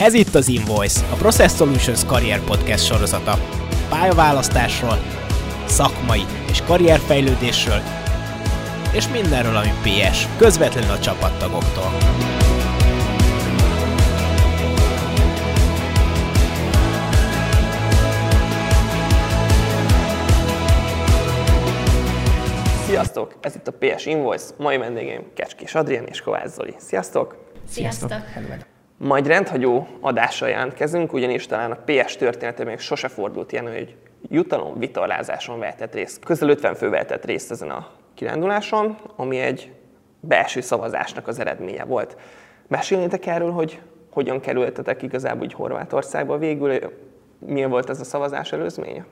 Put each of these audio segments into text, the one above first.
Ez itt az Invoice, a Process Solutions Career Podcast sorozata. Pályaválasztásról, szakmai és karrierfejlődésről, és mindenről, ami PS, közvetlenül a csapattagoktól. Sziasztok! Ez itt a PS Invoice, mai vendégem Kecskés Adrián és Kovács Zoli. Sziasztok! Sziasztok! Majd rendhagyó adással jelentkezünk, ugyanis talán a PS története még sose fordult ilyen, hogy jutalom vitorlázáson vehetett részt. Közel 50 fő vehetett részt ezen a kiránduláson, ami egy belső szavazásnak az eredménye volt. Mesélnétek erről, hogy hogyan kerültetek igazából úgy Horvátországba végül, milyen volt ez a szavazás előzménye?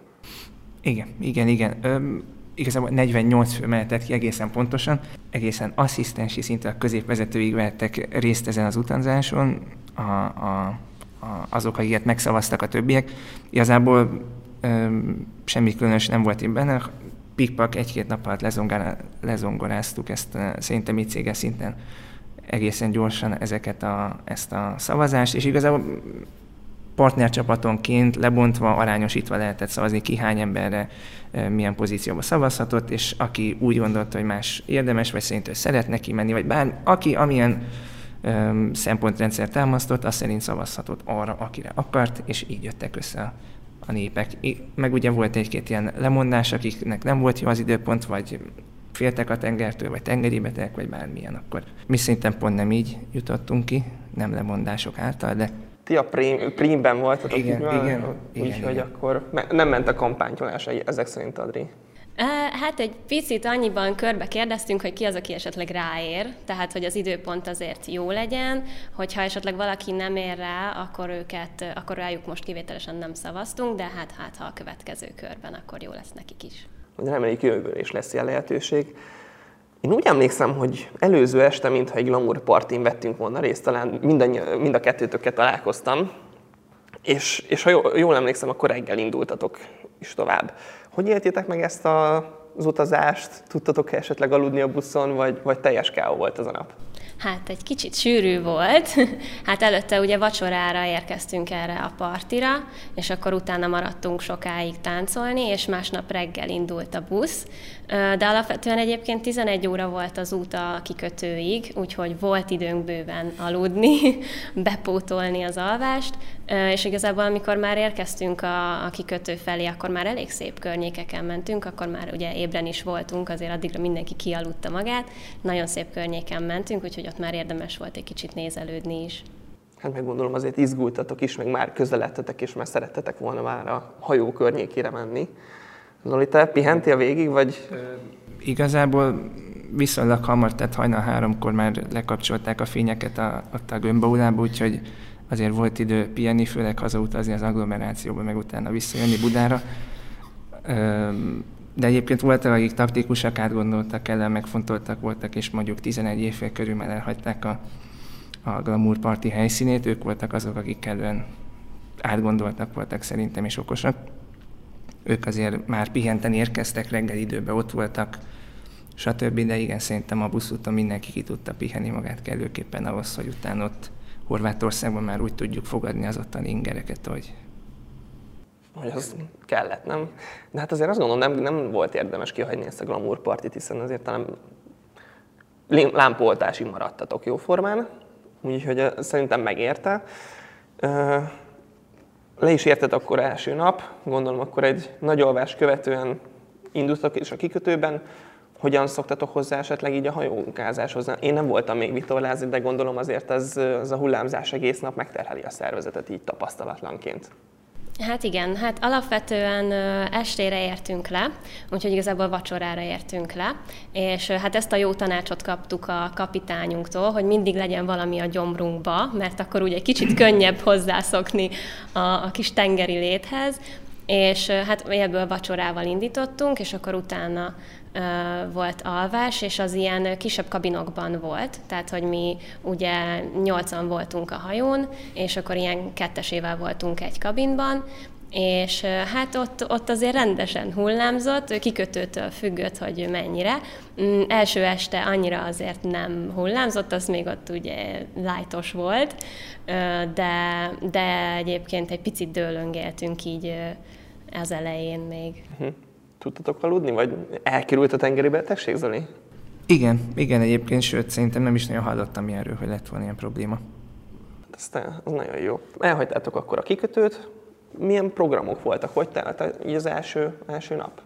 Igen, igen, igen. Öm, igazából 48 fő mehetett ki egészen pontosan, egészen asszisztensi szinten a középvezetőig vettek részt ezen az utazáson, a, a, a, azok, akiket megszavaztak a többiek. Igazából öm, semmi különös nem volt itt benne, pikpak egy-két nap alatt lezongoráztuk ezt szerintem így céges szinten egészen gyorsan ezeket a, ezt a szavazást, és igazából partnercsapatonként lebontva, arányosítva lehetett szavazni, ki hány emberre milyen pozícióba szavazhatott, és aki úgy gondolta, hogy más érdemes, vagy szerint ő szeretne kimenni, vagy bár aki amilyen um, szempontrendszer támasztott, az szerint szavazhatott arra, akire akart, és így jöttek össze a népek. Meg ugye volt egy-két ilyen lemondás, akiknek nem volt jó az időpont, vagy féltek a tengertől, vagy tengeri beteg, vagy bármilyen, akkor mi szerintem pont nem így jutottunk ki, nem lemondások által, de ti a prím, prímben voltatok, igen, így igen, Úgyhogy igen. akkor nem ment a kampányolás ezek szerint, Adri. Hát egy picit annyiban körbe kérdeztünk, hogy ki az, aki esetleg ráér, tehát hogy az időpont azért jó legyen, hogyha esetleg valaki nem ér rá, akkor őket, akkor rájuk most kivételesen nem szavaztunk, de hát, hát ha a következő körben, akkor jó lesz nekik is. Reméljük jövőre is lesz ilyen lehetőség. Én úgy emlékszem, hogy előző este, mintha egy glamour partin vettünk volna részt, talán mind, a kettőtökkel találkoztam, és, és ha jól, jól emlékszem, akkor reggel indultatok is tovább. Hogy éltétek meg ezt a, az utazást? Tudtatok -e esetleg aludni a buszon, vagy, vagy teljes káó volt az a nap? Hát egy kicsit sűrű volt. Hát előtte ugye vacsorára érkeztünk erre a partira, és akkor utána maradtunk sokáig táncolni, és másnap reggel indult a busz. De alapvetően egyébként 11 óra volt az út a kikötőig, úgyhogy volt időnk bőven aludni, bepótolni az alvást, és igazából amikor már érkeztünk a, a kikötő felé, akkor már elég szép környékeken mentünk, akkor már ugye ébren is voltunk, azért addigra mindenki kialudta magát, nagyon szép környéken mentünk, úgyhogy ott már érdemes volt egy kicsit nézelődni is. Hát meg gondolom azért izgultatok is, meg már közeledtetek, és már szerettetek volna már a hajó környékére menni. Zoli, te pihentél végig, vagy? Igazából viszonylag hamar, tehát hajnal háromkor már lekapcsolták a fényeket a, ott a gömbaulába, úgyhogy azért volt idő pihenni, főleg hazautazni az agglomerációba, meg utána visszajönni Budára. De egyébként voltak, akik taktikusak, átgondoltak el, megfontoltak voltak, és mondjuk 11 évfél körül már elhagyták a, a Glamour Party helyszínét, ők voltak azok, akik kellően átgondoltak voltak szerintem, és okosak. Ők azért már pihenten érkeztek, reggel időben ott voltak, stb. De igen, szerintem a buszúton mindenki ki tudta pihenni magát kellőképpen ahhoz, hogy utána ott Horvátországban már úgy tudjuk fogadni az ottani ingereket, hogy hogy az kellett, nem? De hát azért azt gondolom, nem, nem volt érdemes kihagyni ezt a glamour partit, hiszen azért talán lámpoltásig maradtatok jóformán, úgyhogy szerintem megérte. Le is érted akkor első nap, gondolom akkor egy nagy alvás követően indultak is a kikötőben, hogyan szoktatok hozzá esetleg így a hajónkázáshoz? Én nem voltam még vitorlázni, de gondolom azért ez, az a hullámzás egész nap megterheli a szervezetet így tapasztalatlanként. Hát igen, hát alapvetően estére értünk le, úgyhogy igazából vacsorára értünk le, és hát ezt a jó tanácsot kaptuk a kapitányunktól, hogy mindig legyen valami a gyomrunkba, mert akkor ugye egy kicsit könnyebb hozzászokni a, a kis tengeri léthez, és hát ebből vacsorával indítottunk, és akkor utána volt alvás, és az ilyen kisebb kabinokban volt, tehát hogy mi ugye nyolcan voltunk a hajón, és akkor ilyen kettesével voltunk egy kabinban, és hát ott, ott azért rendesen hullámzott, kikötőtől függött, hogy mennyire. Mm, első este annyira azért nem hullámzott, az még ott ugye lájtos volt, de, de egyébként egy picit dőlöngéltünk így az elején még. Uh-huh. Tudtatok aludni, vagy elkerült a tengeri betegség, Zoli? Igen, igen egyébként, sőt szerintem nem is nagyon hallottam ilyenről, hogy lett volna ilyen probléma. Aztán az nagyon jó. Elhagytátok akkor a kikötőt, milyen programok voltak? Hogy telt az első, első nap?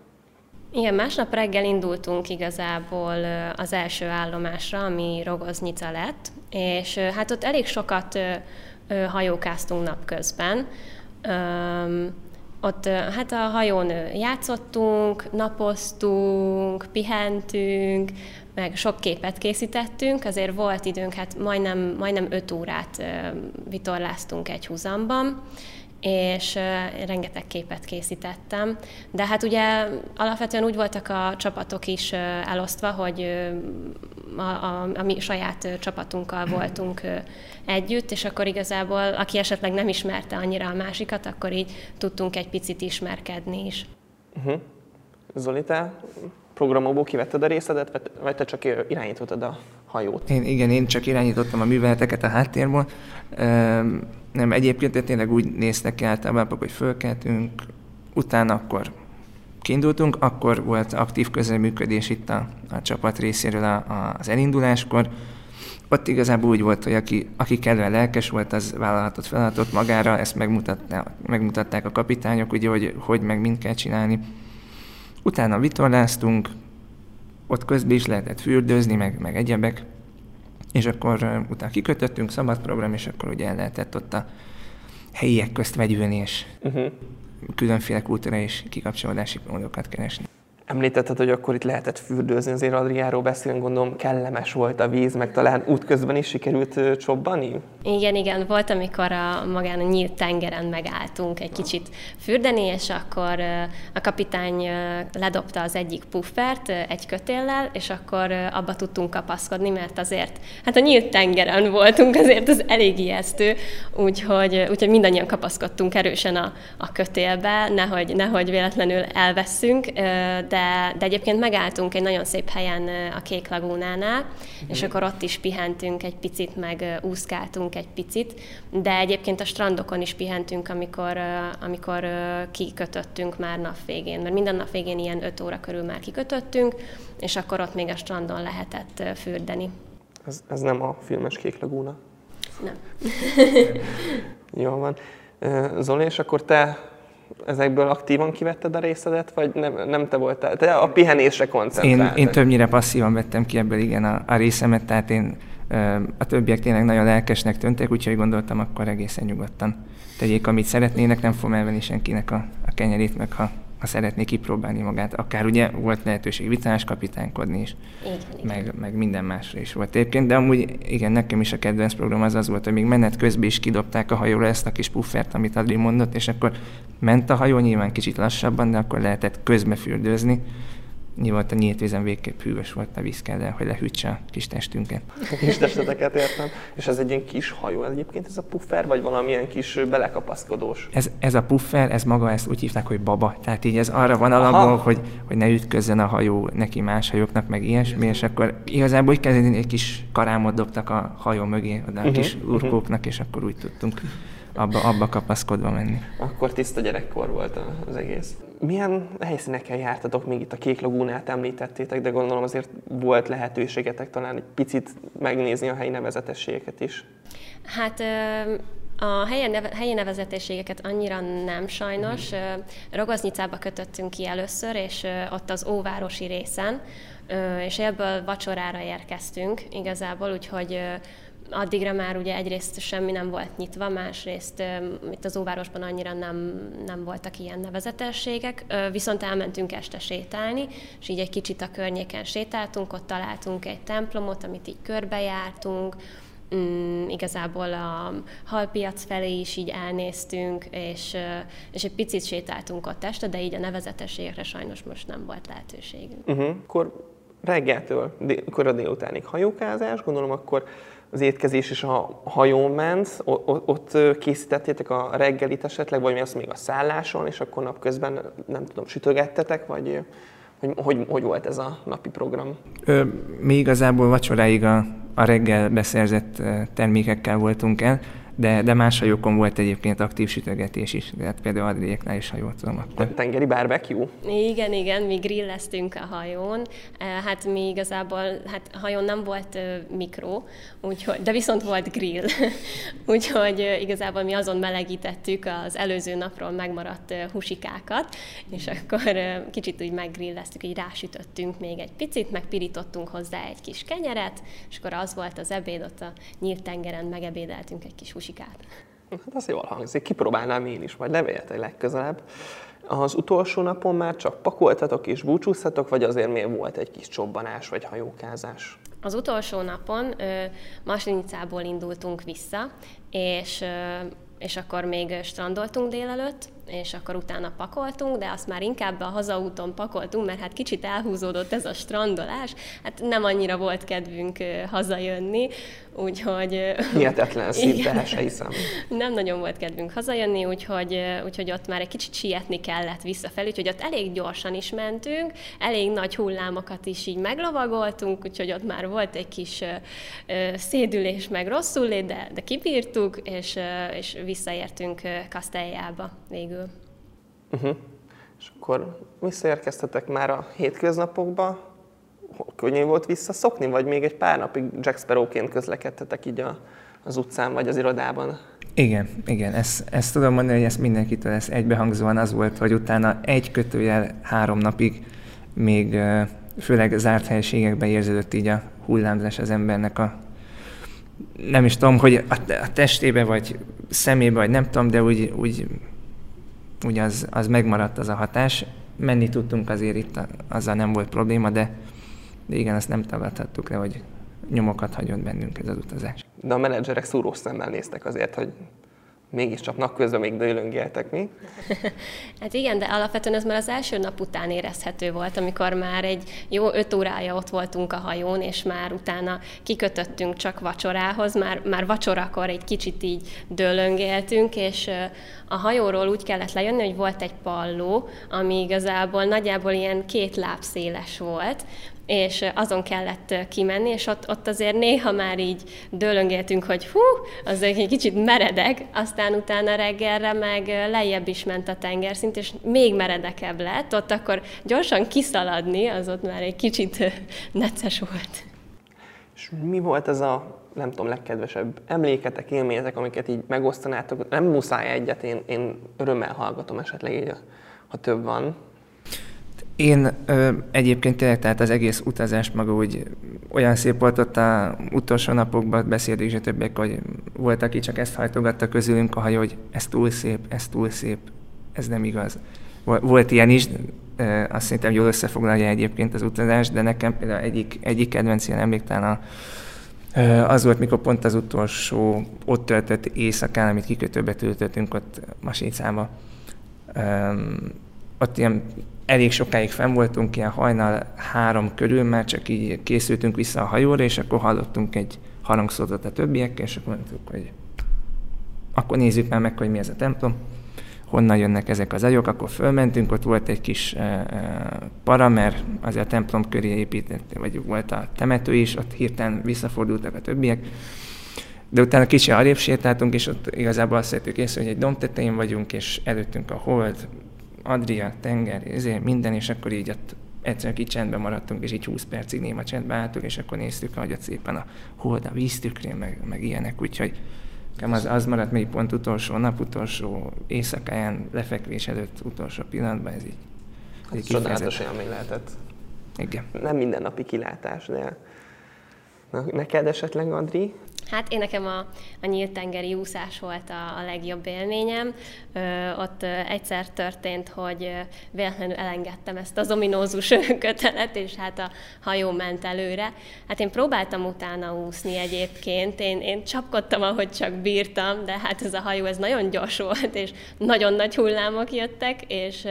Igen, másnap reggel indultunk igazából az első állomásra, ami Rogoznica lett, és hát ott elég sokat hajókáztunk napközben. Ott hát a hajón játszottunk, napoztunk, pihentünk, meg sok képet készítettünk, azért volt időnk, hát majdnem, majdnem öt órát vitorláztunk egy húzamban, és rengeteg képet készítettem. De hát ugye alapvetően úgy voltak a csapatok is elosztva, hogy a, a, a mi saját csapatunkkal voltunk együtt, és akkor igazából, aki esetleg nem ismerte annyira a másikat, akkor így tudtunk egy picit ismerkedni is. Uh-huh. Zoli, te programokból kivetted a részedet, vagy te csak irányítottad a hajót? Én, igen, én csak irányítottam a műveleteket a háttérból. Nem, egyébként tényleg úgy néztek ki általában, hogy fölkeltünk, utána akkor kiindultunk, akkor volt aktív közreműködés itt a, a csapat részéről a, a, az elinduláskor. Ott igazából úgy volt, hogy aki, aki kellően lelkes volt, az vállalhatott feladatot magára, ezt megmutatták a kapitányok, ugye, hogy hogy meg mind kell csinálni. Utána vitorláztunk, ott közben is lehetett fürdőzni, meg, meg egyebek, és akkor utána kikötöttünk, szabad program, és akkor ugye el lehetett ott a helyiek közt vegyülni, és uh-huh. különféle kultúra és kikapcsolódási módokat keresni. Említetted, hogy akkor itt lehetett fürdőzni, azért Adriáról beszélni, gondolom kellemes volt a víz, meg talán útközben is sikerült csobbani? Igen, igen, volt, amikor a magán a nyílt tengeren megálltunk egy kicsit fürdeni, és akkor a kapitány ledobta az egyik puffert egy kötéllel, és akkor abba tudtunk kapaszkodni, mert azért, hát a nyílt tengeren voltunk, azért az elég ijesztő, úgyhogy, úgyhogy mindannyian kapaszkodtunk erősen a, a kötélbe, nehogy, nehogy véletlenül elveszünk, de de, de egyébként megálltunk egy nagyon szép helyen a Kék Lagúnánál, mm. és akkor ott is pihentünk egy picit, meg úszkáltunk egy picit, de egyébként a strandokon is pihentünk, amikor, amikor kikötöttünk már nap végén, mert minden nap végén ilyen 5 óra körül már kikötöttünk, és akkor ott még a strandon lehetett fürdeni. Ez, ez nem a filmes Kék Lagúna? Nem. Jó van. Zoli, és akkor te ezekből aktívan kivetted a részedet, vagy nem, nem te voltál? Te a pihenésre koncentráltad? Én, én többnyire passzívan vettem ki ebből igen a, a részemet, tehát én a többiek tényleg nagyon lelkesnek tűntek, úgyhogy gondoltam, akkor egészen nyugodtan tegyék, amit szeretnének, nem fogom elvenni senkinek a, a kenyerét, meg ha ha szeretné kipróbálni magát. Akár ugye volt lehetőség vitás kapitánykodni is, igen, meg, igen. meg minden másra is volt egyébként, de amúgy igen, nekem is a kedvenc program az az volt, hogy még menet közben is kidobták a hajóra ezt a kis puffert, amit Adri mondott, és akkor ment a hajó nyilván kicsit lassabban, de akkor lehetett közbefürdőzni, nyilván a nyílt vízen végképp hűvös volt a víz kell, hogy lehűtse a kis testünket. Kis testeteket értem. És ez egy ilyen kis hajó egyébként ez a puffer, vagy valamilyen kis belekapaszkodós? Ez, ez a puffer, ez maga ezt úgy hívták, hogy baba. Tehát így ez arra van alapból, hogy, hogy ne ütközzen a hajó neki más hajóknak, meg ilyesmi, és akkor igazából úgy kezdeni, egy kis karámot dobtak a hajó mögé, oda a uh-huh, kis mhm. urkóknak, és akkor úgy tudtunk abba, abba kapaszkodva menni. Akkor tiszta gyerekkor volt az egész. Milyen helyszíneken jártatok még itt a Kék Lagúnát említettétek, de gondolom azért volt lehetőségetek talán egy picit megnézni a helyi nevezetességeket is. Hát a helyi, neve, helyi nevezetességeket annyira nem sajnos. Rogoznyicába kötöttünk ki először, és ott az óvárosi részen, és ebből vacsorára érkeztünk igazából, úgyhogy addigra már ugye egyrészt semmi nem volt nyitva, másrészt itt az óvárosban annyira nem, nem voltak ilyen nevezetességek, viszont elmentünk este sétálni, és így egy kicsit a környéken sétáltunk, ott találtunk egy templomot, amit így körbejártunk, mm, igazából a halpiac felé is így elnéztünk, és, és egy picit sétáltunk ott este, de így a nevezetességekre sajnos most nem volt lehetőségünk. Uh-huh. Akkor reggeltől kora délutánig hajókázás, gondolom akkor az étkezés is a hajón ment, ott készítettétek a reggelit esetleg, vagy mi az még a szálláson, és akkor napközben, nem tudom, sütögettetek, vagy hogy, hogy, hogy volt ez a napi program? Ö, mi igazából vacsoráig a, a reggel beszerzett termékekkel voltunk el, de, de más hajókon volt egyébként aktív sütögetés is, tehát például Adriéknál is, ha jól tudom. Akkor. Tengeri barbecue? Igen, igen, mi grilleztünk a hajón. Hát mi igazából, hát hajón nem volt mikro, úgyhogy, de viszont volt grill. úgyhogy igazából mi azon melegítettük az előző napról megmaradt húsikákat, és akkor kicsit úgy meggrilleztük, így rásütöttünk még egy picit, megpirítottunk hozzá egy kis kenyeret, és akkor az volt az ebéd, ott a nyílt tengeren megebédeltünk egy kis húsikát muzsikát. Hát az jól hangzik, kipróbálnám én is, majd levéljetek legközelebb. Az utolsó napon már csak pakoltatok és búcsúztatok, vagy azért még volt egy kis csobbanás vagy hajókázás? Az utolsó napon Maslinicából indultunk vissza, és és akkor még strandoltunk délelőtt, és akkor utána pakoltunk, de azt már inkább a hazaúton pakoltunk, mert hát kicsit elhúzódott ez a strandolás, hát nem annyira volt kedvünk hazajönni, úgyhogy... Hihetetlen szinte, se hiszem. Nem nagyon volt kedvünk hazajönni, úgyhogy, úgyhogy ott már egy kicsit sietni kellett visszafelé, úgyhogy ott elég gyorsan is mentünk, elég nagy hullámokat is így meglovagoltunk, úgyhogy ott már volt egy kis szédülés, meg rosszul de, de kibírtuk, és, és visszaértünk Kastelljába végül. Uh-huh. És akkor visszaérkeztetek már a hétköznapokba, könnyű volt visszaszokni, vagy még egy pár napig Jack Sparrow-ként közlekedtetek így a, az utcán vagy az irodában? Igen, igen, ezt, ezt tudom mondani, hogy ezt mindenkitől ez egybehangzóan az volt, hogy utána egy kötőjel három napig még főleg zárt helyiségekben érződött így a hullámzás az embernek a nem is tudom, hogy a testébe, vagy szemébe, vagy nem tudom, de úgy, úgy, úgy az, az megmaradt az a hatás. Menni tudtunk azért itt, azzal nem volt probléma, de, de igen, azt nem tagadhattuk le, hogy nyomokat hagyott bennünk ez az utazás. De a menedzserek szúrós szemmel néztek azért, hogy mégiscsak napközben még dőlöngéltek, mi? hát igen, de alapvetően ez már az első nap után érezhető volt, amikor már egy jó öt órája ott voltunk a hajón, és már utána kikötöttünk csak vacsorához, már, már vacsorakor egy kicsit így dőlöngéltünk, és a hajóról úgy kellett lejönni, hogy volt egy palló, ami igazából nagyjából ilyen két láb széles volt, és azon kellett kimenni, és ott, ott azért néha már így dőlöngéltünk, hogy hú, az egy kicsit meredek, aztán utána reggelre meg lejjebb is ment a tengerszint, és még meredekebb lett, ott akkor gyorsan kiszaladni, az ott már egy kicsit necces volt. És mi volt ez a, nem tudom, legkedvesebb emléketek, élményetek, amiket így megosztanátok? Nem muszáj egyet, én, én örömmel hallgatom esetleg így, ha több van. Én ö, egyébként tényleg, tehát az egész utazás maga úgy olyan szép volt ott a utolsó napokban beszéltük és többek, hogy volt, aki csak ezt hajtogatta közülünk a hajó, hogy ez túl szép, ez túl szép, ez nem igaz. Volt ilyen is, ö, azt szerintem jól összefoglalja egyébként az utazás, de nekem például egyik, egyik kedvenc ilyen emléktán a, az volt, mikor pont az utolsó ott töltött éjszakán, amit kikötőbe töltöttünk ott Masicába. Ott ilyen elég sokáig fenn voltunk, ilyen hajnal három körül, mert csak így készültünk vissza a hajóra, és akkor hallottunk egy hangszótot a többiekkel, és akkor mondtuk, hogy akkor nézzük már meg, hogy mi ez a templom, honnan jönnek ezek az agyok, akkor fölmentünk, ott volt egy kis uh, para, mert azért a templom köré épített, vagy volt a temető is, ott hirtelen visszafordultak a többiek, de utána kicsi arrébb sétáltunk, és ott igazából azt vettük észre, hogy egy dombtetején vagyunk, és előttünk a hold, Adria, tenger, ezért minden, és akkor így ott egyszerűen így csendben maradtunk, és így 20 percig néma csendben álltunk, és akkor néztük, hogy ott szépen a hold a víztükrén, meg, meg ilyenek, úgyhogy az, az maradt még pont utolsó nap, utolsó éjszakáján, lefekvés előtt, utolsó pillanatban, ez így. Ez csodálatos élmény lehetett. Igen. Nem mindennapi kilátás, de Na, neked esetleg, Andri, Hát én nekem a, a nyílt tengeri úszás volt a, a legjobb élményem. Ö, ott egyszer történt, hogy véletlenül elengedtem ezt az ominózus kötelet, és hát a hajó ment előre. Hát én próbáltam utána úszni egyébként, én, én csapkodtam, ahogy csak bírtam, de hát ez a hajó ez nagyon gyors volt, és nagyon nagy hullámok jöttek, és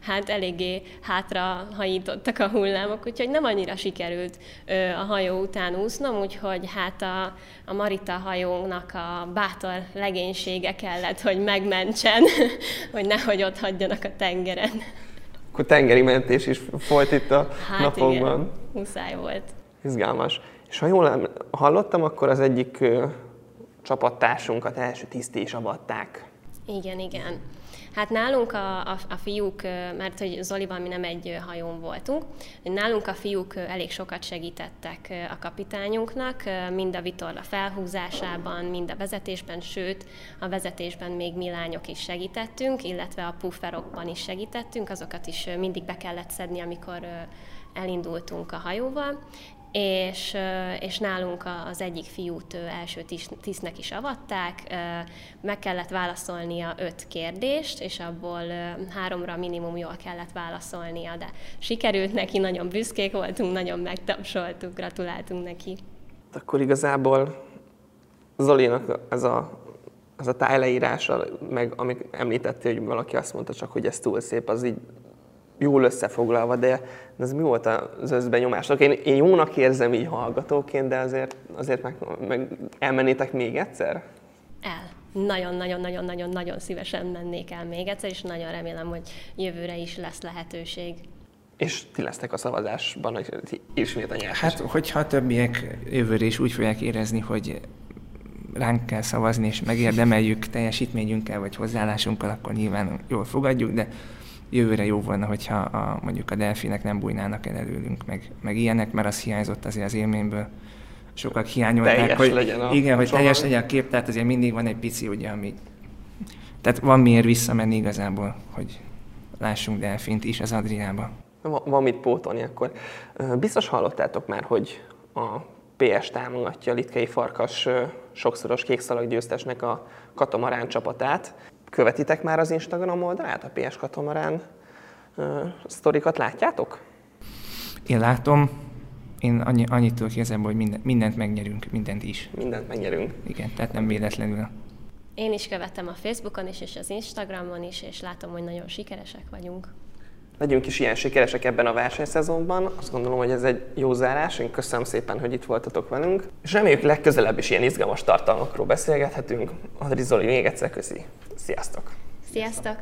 hát eléggé hátra hajítottak a hullámok, úgyhogy nem annyira sikerült a hajó után úsznom, úgyhogy hát a, a Marita hajónak a bátor legénysége kellett, hogy megmentsen, hogy nehogy ott hagyjanak a tengeren. Akkor tengeri mentés is folyt itt a Hát napokban. igen, muszáj volt. Izgalmas. És ha jól hallottam, akkor az egyik ö, csapattársunkat első tiszté is avatták. Igen, igen. Hát nálunk a, a, a fiúk, mert hogy Zolival mi nem egy hajón voltunk, nálunk a fiúk elég sokat segítettek a kapitányunknak, mind a vitorla felhúzásában, mind a vezetésben, sőt, a vezetésben még mi lányok is segítettünk, illetve a pufferokban is segítettünk, azokat is mindig be kellett szedni, amikor elindultunk a hajóval, és, és nálunk az egyik fiút első tis- tisztnek is avatták, meg kellett válaszolnia öt kérdést, és abból háromra minimum jól kellett válaszolnia, de sikerült neki, nagyon büszkék voltunk, nagyon megtapsoltuk, gratuláltunk neki. Akkor igazából Zolinak ez a, ez a tájleírása, meg amik említettél, hogy valaki azt mondta csak, hogy ez túl szép, az így jól összefoglalva, de ez mi volt az összbenyomások? Én, én jónak érzem így hallgatóként, de azért, azért meg, meg elmennétek még egyszer? El. Nagyon-nagyon-nagyon-nagyon-nagyon szívesen mennék el még egyszer, és nagyon remélem, hogy jövőre is lesz lehetőség. És ti lesztek a szavazásban, hogy ismét a nyertes. Hát, hogyha a többiek jövőre is úgy fogják érezni, hogy ránk kell szavazni, és megérdemeljük teljesítményünkkel, vagy hozzáállásunkkal, akkor nyilván jól fogadjuk, de jövőre jó volna, hogyha a, mondjuk a delfinek nem bújnának el előlünk, meg, meg ilyenek, mert az hiányzott azért az élményből. Sokak hiányolták, Teljes hogy legyen a igen, hogy teljes legyen a kép, tehát azért mindig van egy pici, ugye, ami... Tehát van miért visszamenni igazából, hogy lássunk delfint is az Adriába. Va- Van mit pótolni akkor. Biztos hallottátok már, hogy a PS támogatja a Litkei Farkas sokszoros kékszalag győztesnek a Katamarán csapatát. Követitek már az Instagram oldalát, a PS Katamarán ö, sztorikat látjátok? Én látom, én annyi, annyit tudok igazából, hogy minden, mindent megnyerünk, mindent is. Mindent megnyerünk. Igen, tehát nem véletlenül. Én is követtem a Facebookon is, és az Instagramon is, és látom, hogy nagyon sikeresek vagyunk. Legyünk is ilyen sikeresek ebben a versenyszezonban. Azt gondolom, hogy ez egy jó zárás. Én köszönöm szépen, hogy itt voltatok velünk. És reméljük legközelebb is ilyen izgalmas tartalmakról beszélgethetünk. Adri Zoli, még egyszer köszi. Sziasztok! Sziasztok!